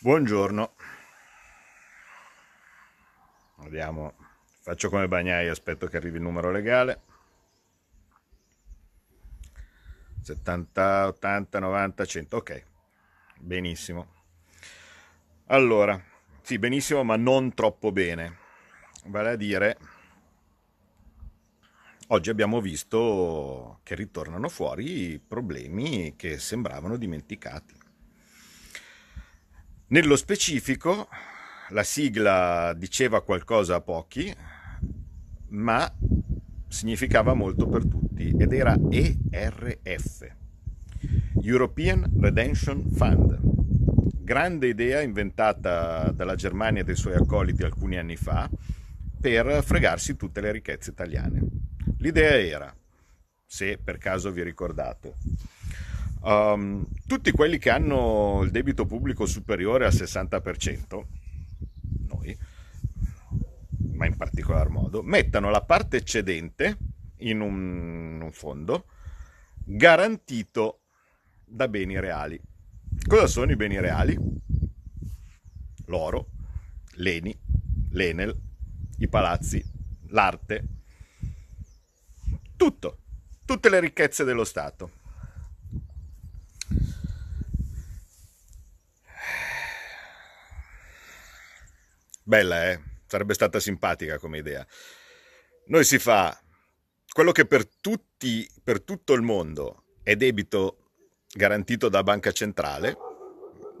Buongiorno. Vediamo, faccio come bagnai, aspetto che arrivi il numero legale. 70, 80, 90, 100, ok. Benissimo. Allora, sì, benissimo, ma non troppo bene. Vale a dire, oggi abbiamo visto che ritornano fuori problemi che sembravano dimenticati. Nello specifico, la sigla diceva qualcosa a pochi, ma significava molto per tutti ed era ERF, European Redemption Fund. Grande idea inventata dalla Germania e dai suoi accoliti alcuni anni fa per fregarsi tutte le ricchezze italiane. L'idea era, se per caso vi ricordate, Um, tutti quelli che hanno il debito pubblico superiore al 60%, noi, ma in particolar modo, mettano la parte eccedente in un, un fondo garantito da beni reali. Cosa sono i beni reali? L'oro, l'Eni, l'Enel, i palazzi, l'arte, tutto, tutte le ricchezze dello Stato. Bella, eh? Sarebbe stata simpatica come idea. Noi si fa quello che per tutti, per tutto il mondo è debito garantito da banca centrale,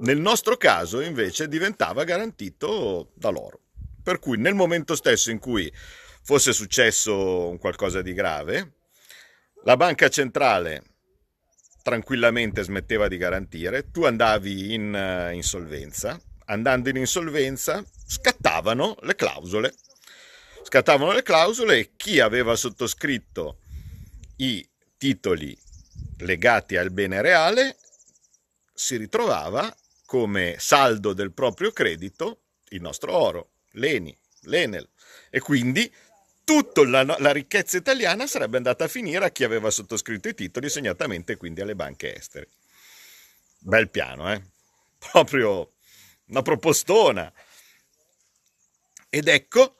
nel nostro caso invece diventava garantito dall'oro. Per cui nel momento stesso in cui fosse successo qualcosa di grave, la banca centrale tranquillamente smetteva di garantire, tu andavi in uh, insolvenza, andando in insolvenza scattavano le clausole. Scattavano le clausole e chi aveva sottoscritto i titoli legati al bene reale si ritrovava come saldo del proprio credito il nostro oro, l'Eni, l'Enel e quindi tutta la, la, ricchezza italiana sarebbe andata a finire a chi aveva sottoscritto i titoli, segnatamente quindi alle banche estere. Bel piano, eh? Proprio una propostona. Ed ecco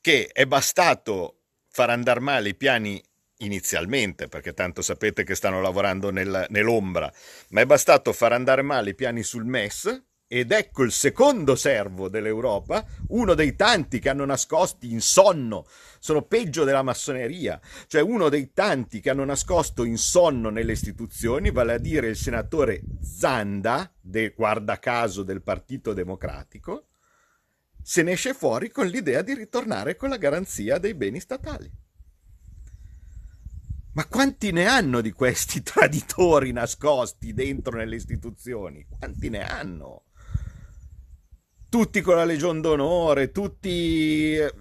che è bastato far andare male i piani inizialmente, perché tanto sapete che stanno lavorando nel, nell'ombra, ma è bastato far andare male i piani sul MES ed ecco il secondo servo dell'Europa, uno dei tanti che hanno nascosti in sonno, sono peggio della massoneria, cioè uno dei tanti che hanno nascosto in sonno nelle istituzioni, vale a dire il senatore Zanda, del guarda caso del Partito Democratico, se ne esce fuori con l'idea di ritornare con la garanzia dei beni statali. Ma quanti ne hanno di questi traditori nascosti dentro nelle istituzioni? Quanti ne hanno? Tutti con la Legion d'Onore, tutti... Eh,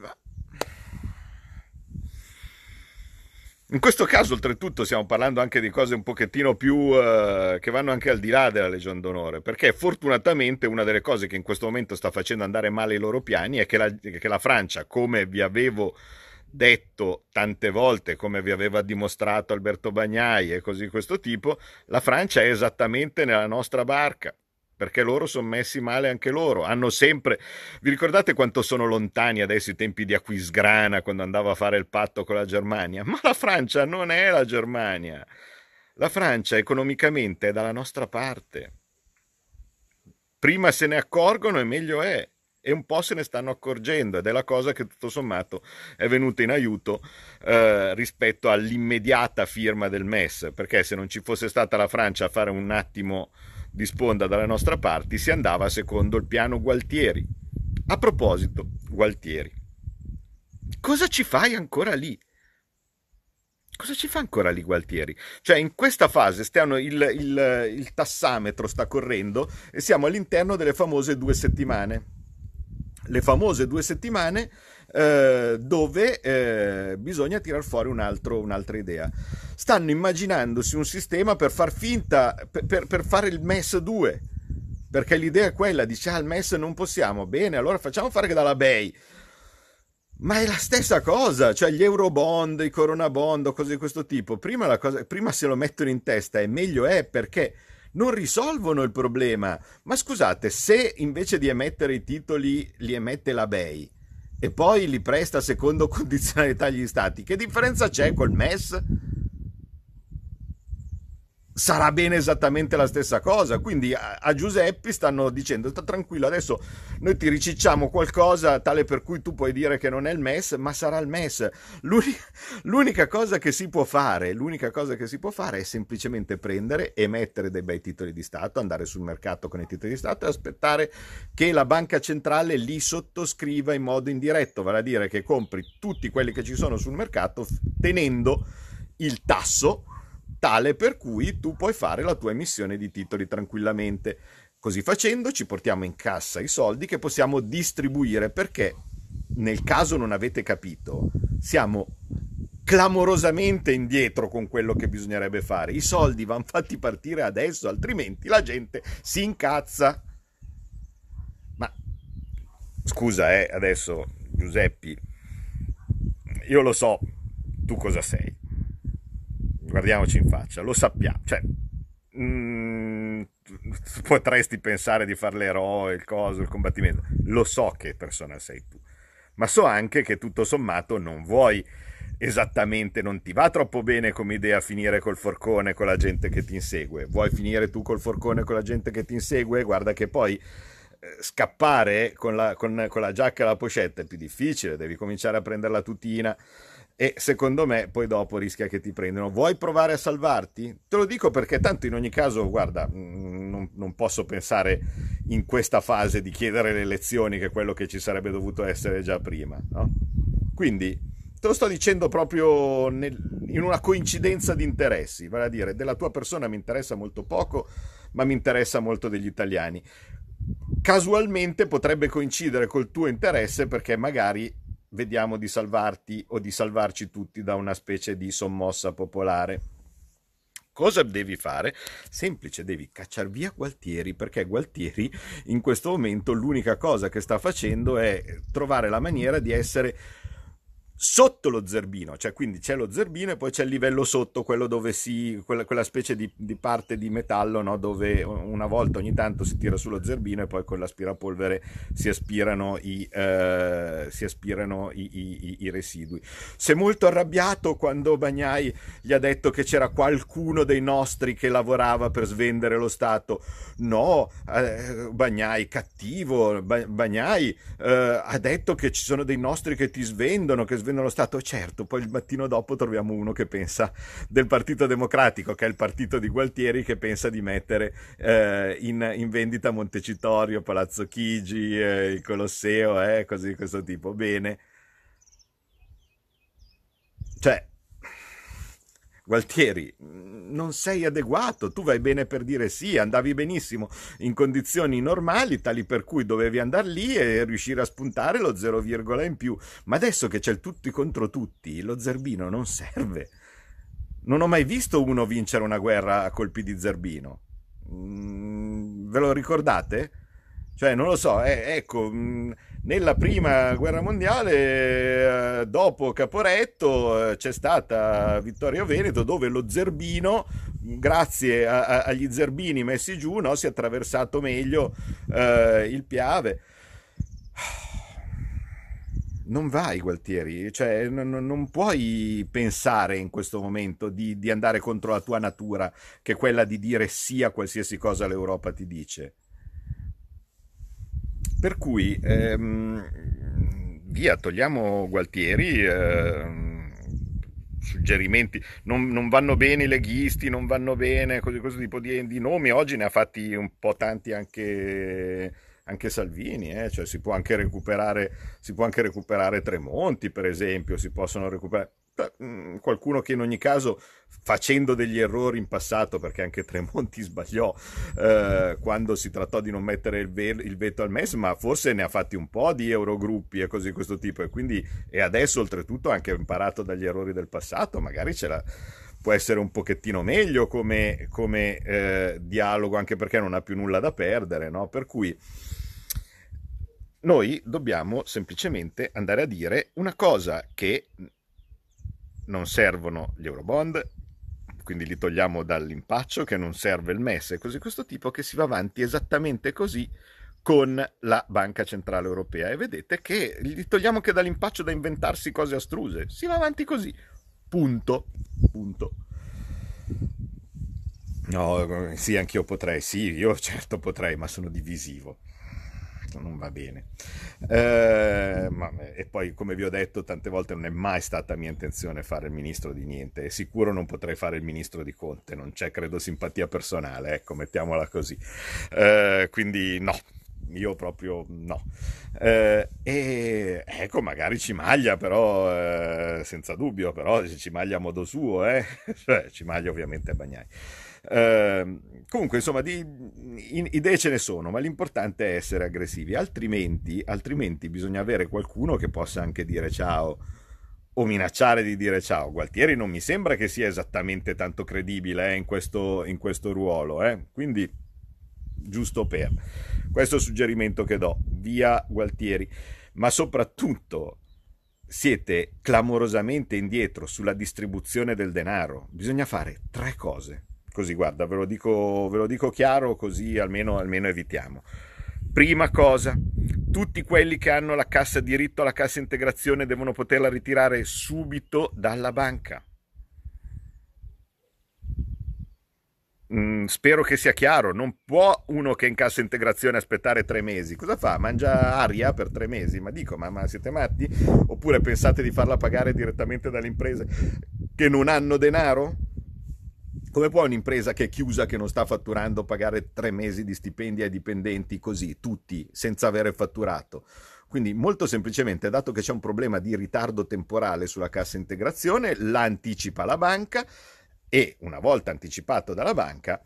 in questo caso, oltretutto, stiamo parlando anche di cose un pochettino più uh, che vanno anche al di là della Legion d'Onore, perché fortunatamente una delle cose che in questo momento sta facendo andare male i loro piani è che la, che la Francia, come vi avevo detto tante volte, come vi aveva dimostrato Alberto Bagnai e così questo tipo, la Francia è esattamente nella nostra barca perché loro sono messi male anche loro. Hanno sempre. Vi ricordate quanto sono lontani adesso i tempi di Aquisgrana quando andava a fare il patto con la Germania? Ma la Francia non è la Germania. La Francia economicamente è dalla nostra parte. Prima se ne accorgono e meglio è. E un po' se ne stanno accorgendo ed è la cosa che tutto sommato è venuta in aiuto eh, rispetto all'immediata firma del MES, perché se non ci fosse stata la Francia a fare un attimo di sponda dalla nostra parte, si andava secondo il piano Gualtieri. A proposito, Gualtieri, cosa ci fai ancora lì? Cosa ci fa ancora lì Gualtieri? Cioè, in questa fase stiamo, il, il, il tassametro sta correndo e siamo all'interno delle famose due settimane. Le famose due settimane eh, dove eh, bisogna tirar fuori un altro, un'altra idea. Stanno immaginandosi un sistema per far finta, per, per, fare il MES 2, perché l'idea è quella, dice, ah, il MES non possiamo, bene, allora facciamo fare che dalla BEI. Ma è la stessa cosa, cioè gli euro bond, i corona bond o cose di questo tipo. Prima, cosa, prima se lo mettono in testa e meglio è perché non risolvono il problema. Ma scusate, se invece di emettere i titoli li emette la BEI e poi li presta secondo condizionalità agli stati, che differenza c'è col MES? Sarà bene esattamente la stessa cosa. Quindi a, a Giuseppi stanno dicendo: sta tranquillo, adesso noi ti ricicciamo qualcosa tale per cui tu puoi dire che non è il MES, ma sarà il MES. L'unica, l'unica cosa che si può fare, l'unica cosa che si può fare è semplicemente prendere, emettere dei bei titoli di Stato, andare sul mercato con i titoli di Stato e aspettare che la banca centrale li sottoscriva in modo indiretto, vale a dire che compri tutti quelli che ci sono sul mercato tenendo il tasso tale per cui tu puoi fare la tua emissione di titoli tranquillamente. Così facendo ci portiamo in cassa i soldi che possiamo distribuire perché nel caso non avete capito, siamo clamorosamente indietro con quello che bisognerebbe fare. I soldi vanno fatti partire adesso, altrimenti la gente si incazza. Ma scusa, eh, adesso Giuseppi, io lo so, tu cosa sei guardiamoci in faccia, lo sappiamo, cioè, mm, potresti pensare di fare l'eroe, il coso, il combattimento, lo so che persona sei tu, ma so anche che tutto sommato non vuoi esattamente, non ti va troppo bene come idea finire col forcone con la gente che ti insegue, vuoi finire tu col forcone con la gente che ti insegue, guarda che poi eh, scappare con la, con, con la giacca e la pochette è più difficile, devi cominciare a prendere la tutina e secondo me poi dopo rischia che ti prendano. Vuoi provare a salvarti? Te lo dico perché tanto in ogni caso, guarda, non, non, posso pensare in questa fase di chiedere le elezioni che è quello che ci sarebbe dovuto essere già prima. No? Quindi te lo sto dicendo proprio nel, in una coincidenza di interessi, vale a dire della tua persona mi interessa molto poco, ma mi interessa molto degli italiani. Casualmente potrebbe coincidere col tuo interesse perché magari vediamo di salvarti o di salvarci tutti da una specie di sommossa popolare. Cosa devi fare? Semplice, devi cacciare via Gualtieri perché Gualtieri in questo momento l'unica cosa che sta facendo è trovare la maniera di essere sotto lo zerbino, cioè quindi c'è lo zerbino e poi c'è il livello sotto, quello dove si, quella, quella specie di, di, parte di metallo no? dove una volta ogni tanto si tira sullo zerbino e poi con l'aspirapolvere si aspirano i, eh, si aspirano i, i, i, residui. Si è molto arrabbiato quando Bagnai gli ha detto che c'era qualcuno dei nostri che lavorava per svendere lo Stato. No, eh, Bagnai, cattivo, Bagnai eh, ha detto che ci sono dei nostri che ti svendono, che svendono vendono Stato, certo, poi il mattino dopo troviamo uno che pensa del Partito Democratico, che è il partito di Gualtieri, che pensa di mettere eh, in, in, vendita Montecitorio, Palazzo Chigi, eh, il Colosseo, eh, così questo tipo. Bene. Cioè, Gualtieri, non sei adeguato, tu vai bene per dire sì, andavi benissimo in condizioni normali, tali per cui dovevi andare lì e riuscire a spuntare lo 0, in più, ma adesso che c'è il tutti contro tutti, lo zerbino non serve. Non ho mai visto uno vincere una guerra a colpi di zerbino. Mm, ve lo ricordate? Cioè, non lo so, eh, ecco, mm, nella prima guerra mondiale, eh, dopo Caporetto, eh, c'è stata Vittorio Veneto dove lo zerbino, grazie a, a, agli zerbini messi giù, no, si è attraversato meglio eh, il Piave. Non vai, Gualtieri, cioè non, non, puoi pensare in questo momento di, di andare contro la tua natura, che è quella di dire sì a qualsiasi cosa l'Europa ti dice. Per cui, ehm, via, togliamo Gualtieri. Ehm, suggerimenti, non, non, vanno bene i leghisti, non vanno bene così, questo tipo di, di, nomi, oggi ne ha fatti un po' tanti anche, anche Salvini, eh? cioè si può anche, si può anche recuperare Tremonti per esempio, si possono recuperare qualcuno che in ogni caso facendo degli errori in passato perché anche Tremonti sbagliò eh, quando si trattò di non mettere il, ve- il, veto al MES ma forse ne ha fatti un po' di eurogruppi e così di questo tipo e quindi e adesso oltretutto ha anche imparato dagli errori del passato magari ce l'ha può essere un pochettino meglio come, come eh, dialogo anche perché non ha più nulla da perdere no? per cui noi dobbiamo semplicemente andare a dire una cosa che non servono gli eurobond, quindi li togliamo dall'impaccio che non serve il MES e così questo tipo che si va avanti esattamente così con la Banca Centrale Europea. E vedete che li togliamo anche dall'impaccio da inventarsi cose astruse, si va avanti così, punto, punto. No, sì, anch'io potrei, sì, io certo potrei, ma sono divisivo non va bene. Eh, ma, e poi, come vi ho detto tante volte, non è mai stata mia intenzione fare il ministro di niente e sicuro non potrei fare il ministro di Conte, non c'è credo simpatia personale, ecco, mettiamola così. Eh, quindi no, io proprio no. Eh, e ecco, magari ci maglia, però eh, senza dubbio, però ci maglia a modo suo, eh? cioè ci maglia ovviamente a Bagnai. Eh, comunque, insomma, di, in, idee ce ne sono, ma l'importante è essere aggressivi, altrimenti, altrimenti bisogna avere qualcuno che possa anche dire ciao o minacciare di dire ciao. Gualtieri non mi sembra che sia esattamente tanto credibile eh, in, questo, in, questo, ruolo, eh? quindi giusto per questo suggerimento che do, via Gualtieri, ma soprattutto siete clamorosamente indietro sulla distribuzione del denaro. Bisogna fare tre cose. Così, guarda, ve lo dico, ve lo dico chiaro, così almeno, almeno evitiamo. Prima cosa, tutti quelli che hanno la cassa diritto alla cassa integrazione devono poterla ritirare subito dalla banca. Mm, spero che sia chiaro, non può uno che è in cassa integrazione aspettare tre mesi. Cosa fa? Mangia aria per tre mesi? Ma dico, ma, ma siete matti? Oppure pensate di farla pagare direttamente dalle imprese che non hanno denaro? Come può un'impresa che è chiusa, che non sta fatturando, pagare tre mesi di stipendi ai dipendenti così, tutti, senza avere fatturato? Quindi molto semplicemente, dato che c'è un problema di ritardo temporale sulla cassa integrazione, la anticipa la banca e una volta anticipato dalla banca,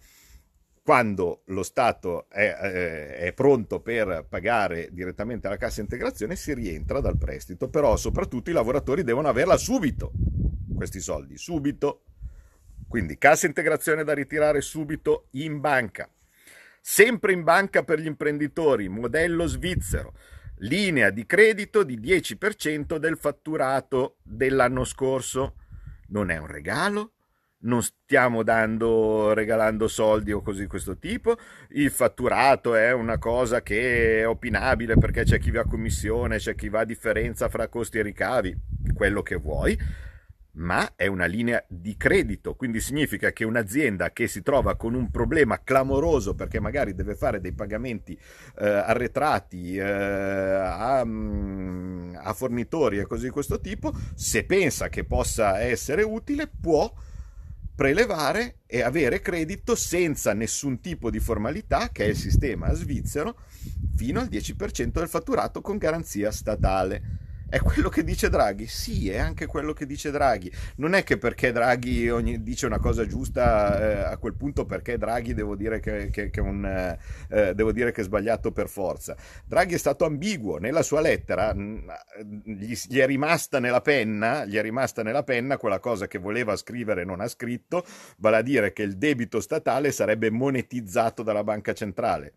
quando lo Stato è, eh, è, pronto per pagare direttamente la cassa integrazione, si rientra dal prestito. Però soprattutto i lavoratori devono averla subito, questi soldi, subito. Quindi cassa integrazione da ritirare subito in banca. Sempre in banca per gli imprenditori, modello svizzero, linea di credito di 10% del fatturato dell'anno scorso. Non è un regalo, non stiamo dando, regalando soldi o così di questo tipo, il fatturato è una cosa che è opinabile perché c'è chi va a commissione, c'è chi va a differenza fra costi e ricavi, quello che vuoi, ma è una linea di credito, quindi significa che un'azienda che si trova con un problema clamoroso perché magari deve fare dei pagamenti eh, arretrati eh, a, mm, a fornitori e così di questo tipo, se pensa che possa essere utile, può prelevare e avere credito senza nessun tipo di formalità, che è il sistema svizzero, fino al 10% del fatturato con garanzia statale. È quello che dice Draghi? Sì, è anche quello che dice Draghi. Non è che perché Draghi ogni, dice una cosa giusta, eh, a quel punto perché Draghi devo dire che, che, che, un, eh, devo dire che è sbagliato per forza. Draghi è stato ambiguo nella sua lettera, gli, gli, è rimasta nella penna, gli è rimasta nella penna quella cosa che voleva scrivere e non ha scritto, vale a dire che il debito statale sarebbe monetizzato dalla banca centrale.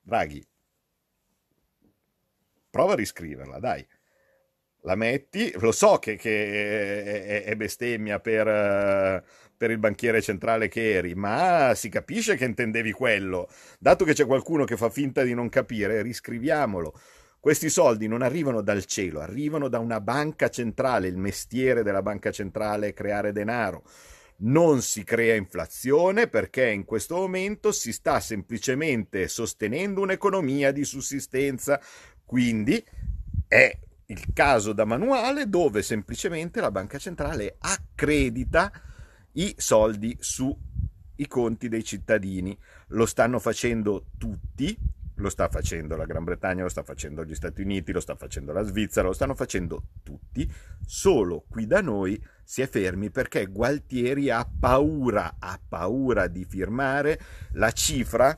Draghi, prova a riscriverla, dai la metti, lo so che, che è, bestemmia per, per, il banchiere centrale che eri, ma si capisce che intendevi quello. Dato che c'è qualcuno che fa finta di non capire, riscriviamolo. Questi soldi non arrivano dal cielo, arrivano da una banca centrale, il mestiere della banca centrale è creare denaro. Non si crea inflazione perché in questo momento si sta semplicemente sostenendo un'economia di sussistenza, quindi è il caso da manuale dove semplicemente la banca centrale accredita i soldi sui conti dei cittadini. Lo stanno facendo tutti, lo sta facendo la Gran Bretagna, lo sta facendo gli Stati Uniti, lo sta facendo la Svizzera, lo stanno facendo tutti, solo qui da noi si è fermi perché Gualtieri ha paura, ha paura di firmare la cifra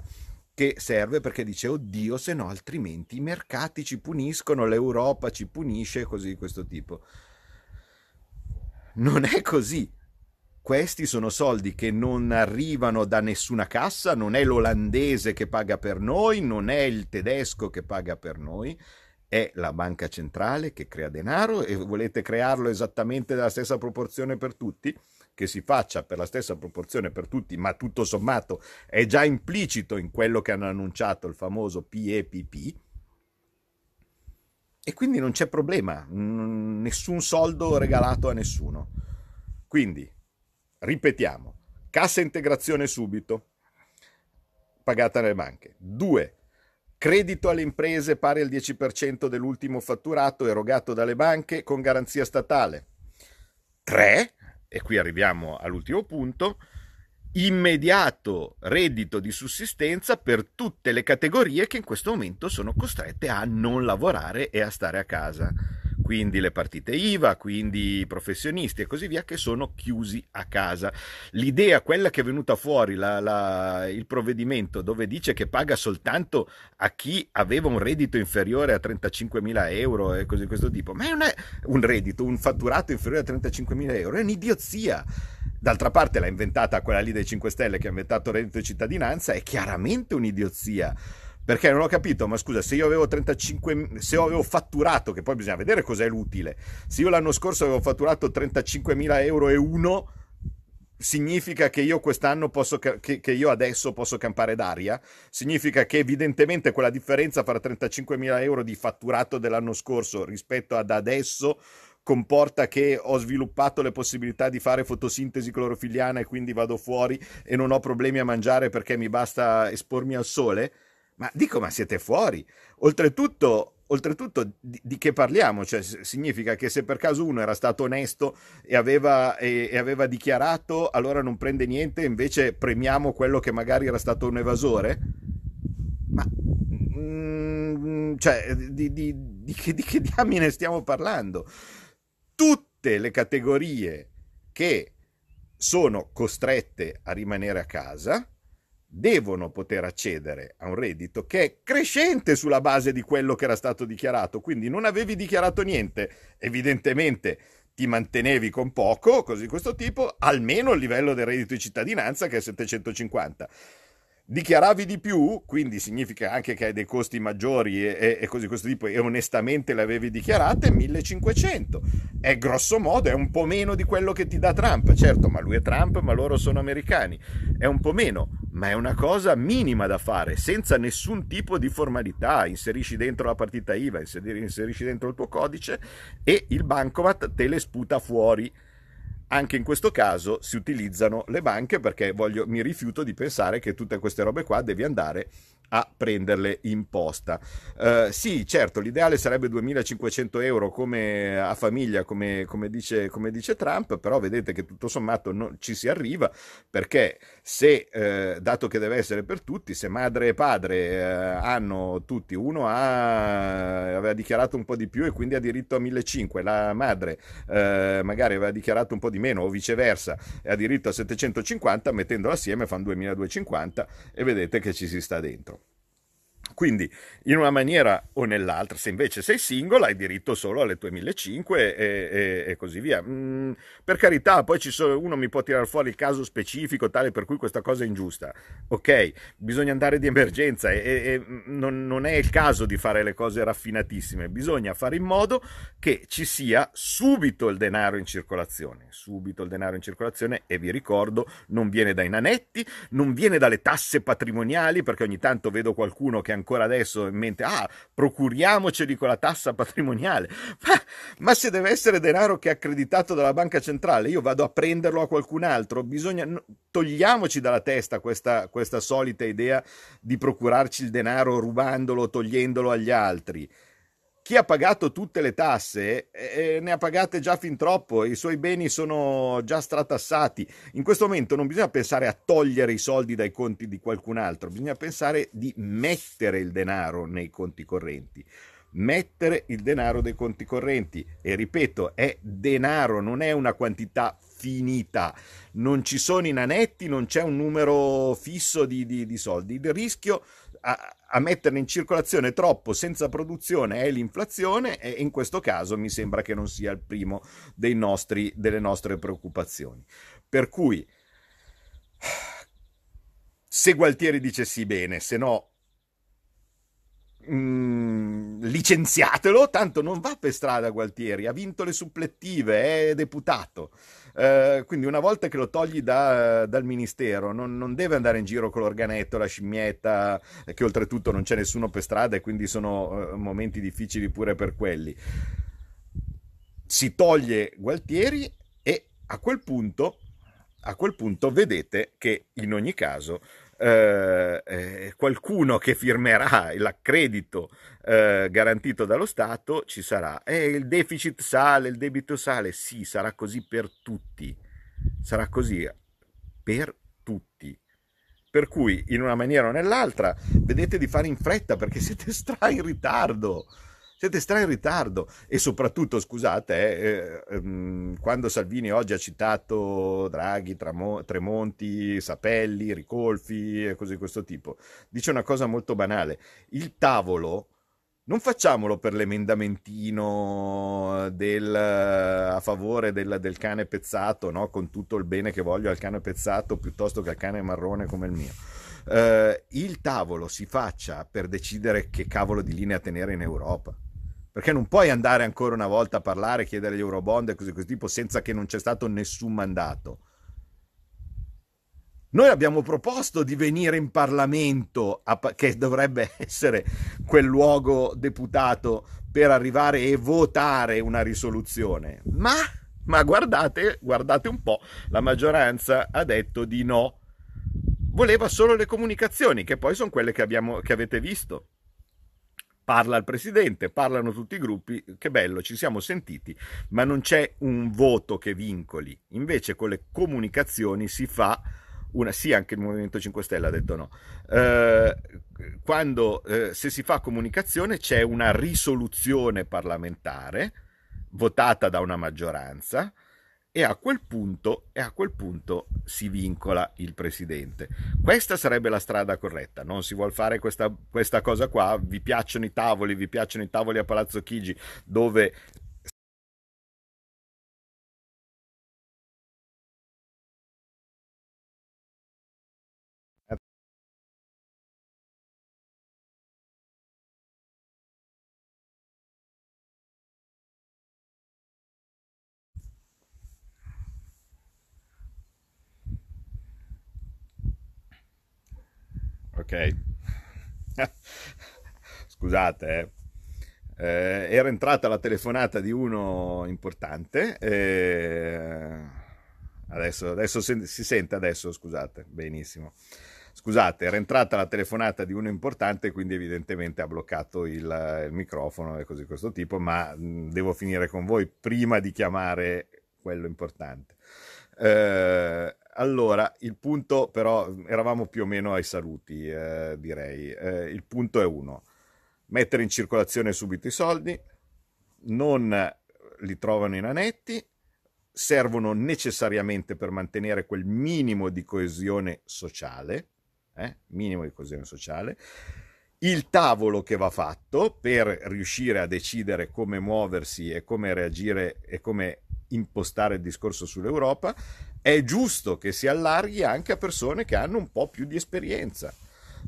che serve perché dice oddio se no altrimenti i mercati ci puniscono, l'Europa ci punisce così di questo tipo. Non è così. Questi sono soldi che non arrivano da nessuna cassa, non è l'olandese che paga per noi, non è il tedesco che paga per noi, è la banca centrale che crea denaro e volete crearlo esattamente nella stessa proporzione per tutti? che si faccia per la stessa proporzione per tutti, ma tutto sommato è già implicito in quello che hanno annunciato il famoso PEPP. E quindi non c'è problema, nessun soldo regalato a nessuno. Quindi, ripetiamo, cassa integrazione subito, pagata nelle banche. Due, credito alle imprese pari al 10% dell'ultimo fatturato erogato dalle banche con garanzia statale. 3, e qui arriviamo all'ultimo punto, immediato reddito di sussistenza per tutte le categorie che in questo momento sono costrette a non lavorare e a stare a casa quindi le partite IVA, quindi i professionisti e così via che sono chiusi a casa. L'idea, quella che è venuta fuori, la, la, il provvedimento dove dice che paga soltanto a chi aveva un reddito inferiore a 35 mila euro e cose di questo tipo, ma non è un reddito, un fatturato inferiore a 35 mila euro, è un'idiozia. D'altra parte l'ha inventata quella lì dei 5 Stelle che ha inventato il reddito di cittadinanza, è chiaramente un'idiozia perché non ho capito, ma scusa, se io avevo 35, se avevo fatturato, che poi bisogna vedere cos'è l'utile, se io l'anno scorso avevo fatturato 35.000 euro e uno, significa che io quest'anno posso, che, che, io adesso posso campare d'aria? Significa che evidentemente quella differenza fra 35.000 euro di fatturato dell'anno scorso rispetto ad adesso comporta che ho sviluppato le possibilità di fare fotosintesi clorofiliana e quindi vado fuori e non ho problemi a mangiare perché mi basta espormi al sole? Ma dico, ma siete fuori. Oltretutto, oltretutto di, di, che parliamo? Cioè, significa che se per caso uno era stato onesto e aveva, e, e aveva dichiarato, allora non prende niente, invece premiamo quello che magari era stato un evasore? Ma mm, cioè, di, di, di, che, di che diamine stiamo parlando? Tutte le categorie che sono costrette a rimanere a casa devono poter accedere a un reddito che è crescente sulla base di quello che era stato dichiarato. Quindi non avevi dichiarato niente, evidentemente ti mantenevi con poco, così questo tipo, almeno il livello del reddito di cittadinanza che è 750 dichiaravi di più, quindi significa anche che hai dei costi maggiori e, e, così questo tipo, e onestamente le avevi dichiarate, 1500. È grosso modo, è un po' meno di quello che ti dà Trump, certo, ma lui è Trump, ma loro sono americani. È un po' meno, ma è una cosa minima da fare, senza nessun tipo di formalità. Inserisci dentro la partita IVA, inserisci dentro il tuo codice e il bancomat te le sputa fuori anche in questo caso si utilizzano le banche perché voglio, mi rifiuto di pensare che tutte queste robe qua devi andare a prenderle in posta. Uh, sì, certo, l'ideale sarebbe 2.500 euro come a famiglia, come, come, dice, come, dice, Trump, però vedete che tutto sommato non ci si arriva perché se, eh, dato che deve essere per tutti, se madre e padre eh, hanno tutti, uno ha, aveva dichiarato un po' di più e quindi ha diritto a 1.500, la madre eh, magari aveva dichiarato un po' di meno o viceversa e ha diritto a 750, mettendolo assieme fanno 2.250 e vedete che ci si sta dentro. Quindi, in una maniera o nell'altra, se invece sei single, hai diritto solo alle tue 1500 e, e, e così via. Mm, per carità, poi sono, uno mi può tirare fuori il caso specifico tale per cui questa cosa è ingiusta. Ok, bisogna andare di emergenza e, e non, non, è il caso di fare le cose raffinatissime, bisogna fare in modo che ci sia subito il denaro in circolazione. Subito il denaro in circolazione e vi ricordo, non viene dai nanetti, non viene dalle tasse patrimoniali, perché ogni tanto vedo qualcuno che ancora adesso in mente, ah, procuriamoceli con la tassa patrimoniale. Ma, ma, se deve essere denaro che è accreditato dalla banca centrale, io vado a prenderlo a qualcun altro, bisogna, togliamoci dalla testa questa, questa solita idea di procurarci il denaro rubandolo, togliendolo agli altri chi ha pagato tutte le tasse eh, eh, ne ha pagate già fin troppo, i suoi beni sono già stratassati. In questo momento non bisogna pensare a togliere i soldi dai conti di qualcun altro, bisogna pensare di mettere il denaro nei conti correnti. Mettere il denaro dei conti correnti e ripeto, è denaro, non è una quantità finita. Non ci sono i nanetti, non c'è un numero fisso di, di, di soldi. Il rischio a metterne in circolazione troppo senza produzione è l'inflazione e in questo caso mi sembra che non sia il primo nostri, delle nostre preoccupazioni. Per cui se Gualtieri dice sì bene, se no Mm, licenziatelo, tanto non va per strada Gualtieri, ha vinto le supplettive, è deputato. Eh, quindi una volta che lo togli da, dal ministero non, non, deve andare in giro con l'organetto, la scimmietta, che oltretutto non c'è nessuno per strada e quindi sono uh, momenti difficili pure per quelli. Si toglie Gualtieri e a quel punto, a quel punto vedete che in ogni caso eh, eh, qualcuno che firmerà l'accredito eh, garantito dallo Stato ci sarà. E il deficit sale, il debito sale, sì, sarà così per tutti, sarà così per tutti. Per cui in una maniera o nell'altra vedete di fare in fretta perché siete stra in ritardo siete stra in ritardo e soprattutto, scusate, eh, eh, quando Salvini oggi ha citato Draghi, Tramo, Tremonti, Sapelli, Ricolfi e cose di questo tipo, dice una cosa molto banale. Il tavolo non facciamolo per l'emendamentino del, a favore del, del cane pezzato, no? con tutto il bene che voglio al cane pezzato piuttosto che al cane marrone come il mio. Uh, il tavolo si faccia per decidere che cavolo di linea tenere in Europa perché non puoi andare ancora una volta a parlare, chiedere gli eurobond e così così tipo senza che non c'è stato nessun mandato. Noi abbiamo proposto di venire in Parlamento, a, che dovrebbe essere quel luogo deputato per arrivare e votare una risoluzione. Ma, ma guardate, guardate un po', la maggioranza ha detto di no. Voleva solo le comunicazioni, che poi sono quelle che, abbiamo, che avete visto parla il presidente, parlano tutti i gruppi, che bello, ci siamo sentiti, ma non c'è un voto che vincoli. Invece con le comunicazioni si fa una, sì, anche il Movimento 5 Stelle ha detto no. Eh, quando eh, se si fa comunicazione c'è una risoluzione parlamentare votata da una maggioranza e a quel punto, e a quel punto si vincola il presidente. Questa sarebbe la strada corretta, non si vuole fare questa, questa cosa qua, vi piacciono i tavoli, vi piacciono i tavoli a Palazzo Chigi dove ok? Scusate, eh. Eh, era entrata la telefonata di uno importante. Eh, adesso, adesso si, si sente adesso, scusate, benissimo. Scusate, era entrata la telefonata di uno importante, quindi evidentemente ha bloccato il, il microfono e così questo tipo, ma mh, devo finire con voi prima di chiamare quello importante. Eh, allora, il punto però, eravamo più o meno ai saluti, eh, direi. Eh, il punto è uno, mettere in circolazione subito i soldi, non li trovano in anetti, servono necessariamente per mantenere quel minimo di coesione sociale, eh? minimo di coesione sociale, il tavolo che va fatto per riuscire a decidere come muoversi e come reagire e come impostare il discorso sull'Europa, è giusto che si allarghi anche a persone che hanno un po' più di esperienza.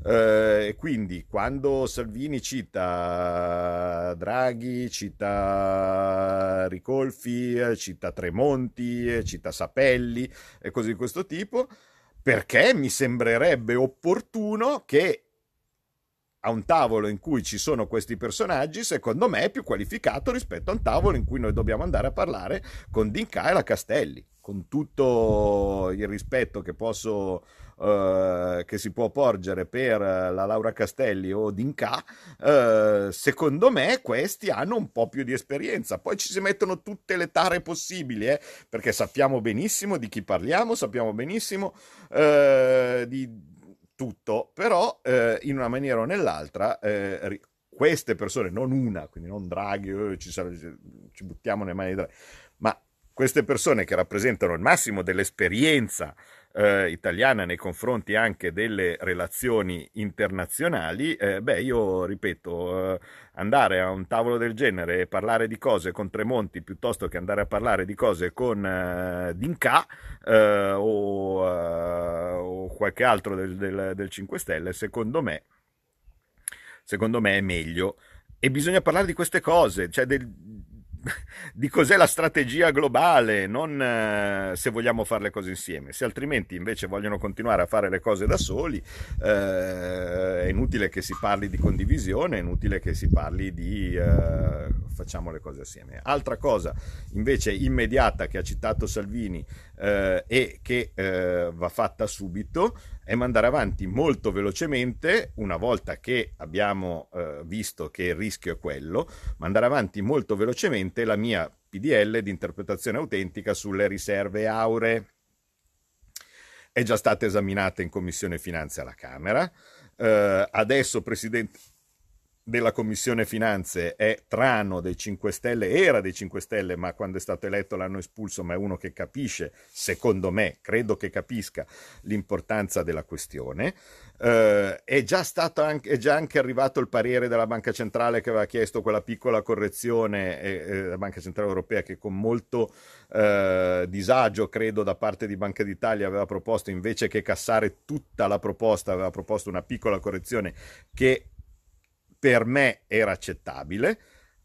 Eh, quindi quando Salvini cita Draghi, cita Ricolfi, cita Tremonti, cita Sapelli e così di questo tipo, perché mi sembrerebbe opportuno che a un tavolo in cui ci sono questi personaggi, secondo me è più qualificato rispetto a un tavolo in cui noi dobbiamo andare a parlare con Dinca e la Castelli, con tutto il rispetto che posso Uh, che si può porgere per la Laura Castelli o Dinca, uh, secondo me questi hanno un po' più di esperienza. Poi ci si mettono tutte le tare possibili, eh, perché sappiamo benissimo di chi parliamo, sappiamo benissimo uh, di, tutto, però eh, in una maniera o nell'altra eh, queste persone, non una, quindi non Draghi, eh, ci, ci, buttiamo nelle mani di Draghi, queste persone che rappresentano il massimo dell'esperienza eh, italiana nei confronti anche delle relazioni internazionali, eh, beh, io ripeto, eh, andare a un tavolo del genere e parlare di cose con Tremonti piuttosto che andare a parlare di cose con eh, Dinca eh, o, eh, o, qualche altro del, del, del 5 Stelle, secondo me, secondo me è meglio. E bisogna parlare di queste cose, cioè del, di cos'è la strategia globale, non eh, se vogliamo fare le cose insieme. Se altrimenti invece vogliono continuare a fare le cose da soli, eh, è inutile che si parli di condivisione, è inutile che si parli di eh, facciamo le cose assieme. Altra cosa invece immediata che ha citato Salvini eh, e che eh, va fatta subito è mandare avanti molto velocemente, una volta che abbiamo visto che il rischio è quello, mandare avanti molto velocemente la mia PDL di interpretazione autentica sulle riserve auree. È già stata esaminata in Commissione Finanze alla Camera. Eh, adesso, Presidente, della Commissione Finanze è Trano dei 5 Stelle, era dei 5 Stelle, ma quando è stato eletto l'hanno espulso, ma è uno che capisce, secondo me, credo che capisca l'importanza della questione. Uh, è, già stato anche, è già anche arrivato il parere della Banca Centrale che aveva chiesto quella piccola correzione, eh, eh, la Banca Centrale Europea che con molto uh, disagio, credo, da parte di Banca d'Italia aveva proposto, invece che cassare tutta la proposta, aveva proposto una piccola correzione che per me era accettabile.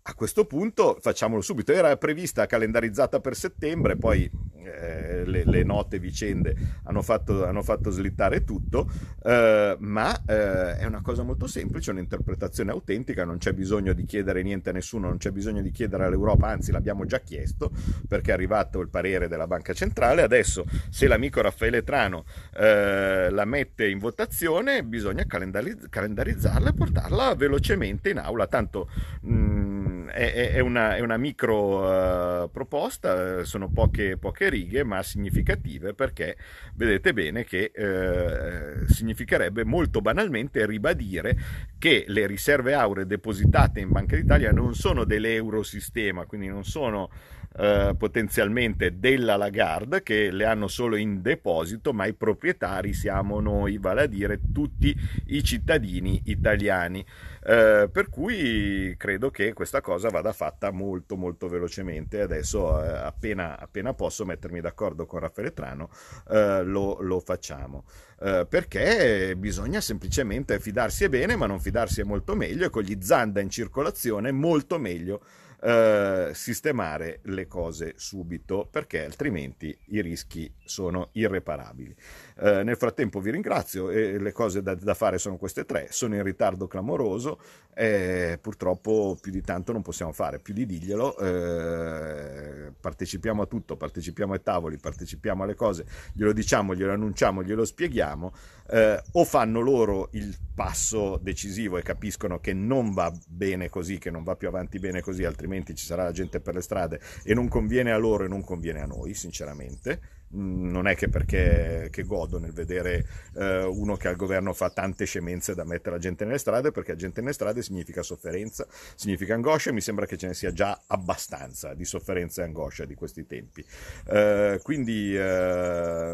A questo punto facciamolo subito. Era prevista calendarizzata per settembre, poi eh, le, le, note vicende hanno fatto, hanno fatto slittare tutto, eh, ma eh, è una cosa molto semplice, un'interpretazione autentica, non c'è bisogno di chiedere niente a nessuno, non c'è bisogno di chiedere all'Europa, anzi l'abbiamo già chiesto perché è arrivato il parere della Banca Centrale, adesso se l'amico Raffaele Trano eh, la mette in votazione bisogna calendarizzarla e portarla velocemente in aula, tanto... Mh, mm, è, è, una, è, una, micro uh, proposta, sono poche, poche, righe ma significative perché vedete bene che uh, significherebbe molto banalmente ribadire che le riserve auree depositate in Banca d'Italia non sono dell'eurosistema, quindi non sono eh, potenzialmente della Lagarde che le hanno solo in deposito, ma i proprietari siamo noi, vale a dire tutti i cittadini italiani. Eh, per cui credo che questa cosa vada fatta molto molto velocemente. Adesso eh, appena, appena, posso mettermi d'accordo con Raffaele Trano eh, lo, lo, facciamo. Eh, perché bisogna semplicemente fidarsi è bene, ma non fidarsi è molto meglio e con gli Zanda in circolazione molto meglio eh, sistemare le cose subito perché altrimenti i rischi sono irreparabili. Eh, nel frattempo vi ringrazio e le cose da, da, fare sono queste tre, sono in ritardo clamoroso e purtroppo più di tanto non possiamo fare, più di diglielo, eh, partecipiamo a tutto, partecipiamo ai tavoli, partecipiamo alle cose, glielo diciamo, glielo annunciamo, glielo spieghiamo, eh, o fanno loro il passo decisivo e capiscono che non va bene così, che non va più avanti bene così, altrimenti ci sarà la gente per le strade e non conviene a loro e non conviene a noi, sinceramente non è che perché che godo nel vedere eh, uno che al governo fa tante scemenze da mettere la gente nelle strade, perché la gente nelle strade significa sofferenza, significa angoscia e mi sembra che ce ne sia già abbastanza di sofferenza e angoscia di questi tempi. Eh, quindi eh,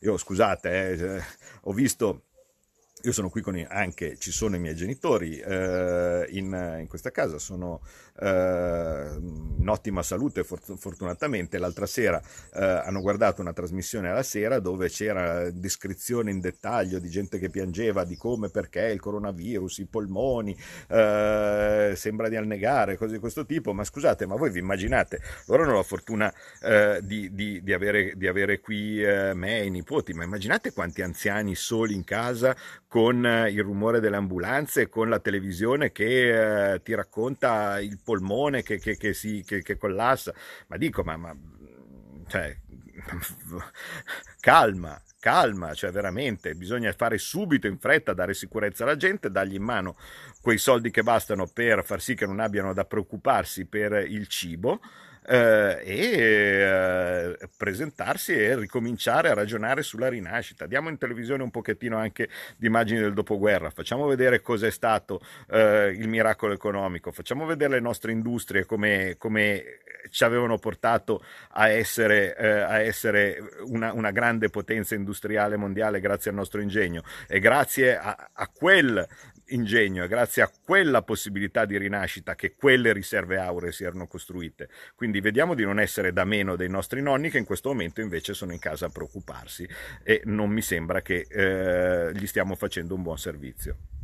io scusate, eh, ho visto io sono qui con i, anche, ci sono i miei genitori eh, in, in, questa casa, sono eh, in ottima salute fortunatamente. L'altra sera eh, hanno guardato una trasmissione alla sera dove c'era descrizione in dettaglio di gente che piangeva di come, perché il coronavirus, i polmoni, eh, sembra di annegare, cose di questo tipo. Ma scusate, ma voi vi immaginate, loro hanno la fortuna eh, di, di, di, avere, di, avere, qui eh, me e i nipoti, ma immaginate quanti anziani soli in casa con eh, il rumore delle ambulanze, con la televisione che eh, ti racconta il polmone che, che, che, si, che collassa. Ma dico, ma, ma cioè, calma, calma, cioè veramente bisogna fare subito in fretta, dare sicurezza alla gente, dargli in mano quei soldi che bastano per far sì che non abbiano da preoccuparsi per il cibo eh, e eh, presentarsi e ricominciare a ragionare sulla rinascita. Diamo in televisione un pochettino anche di immagini del dopoguerra, facciamo vedere cos'è stato eh, il miracolo economico, facciamo vedere le nostre industrie come, come ci avevano portato a essere, eh, a essere una, una, grande potenza industriale mondiale grazie al nostro ingegno. E grazie a, a quel ingegno, è grazie a quella possibilità di rinascita che quelle riserve auree si erano costruite. Quindi vediamo di non essere da meno dei nostri nonni che in questo momento invece sono in casa a preoccuparsi e non mi sembra che eh, gli stiamo facendo un buon servizio.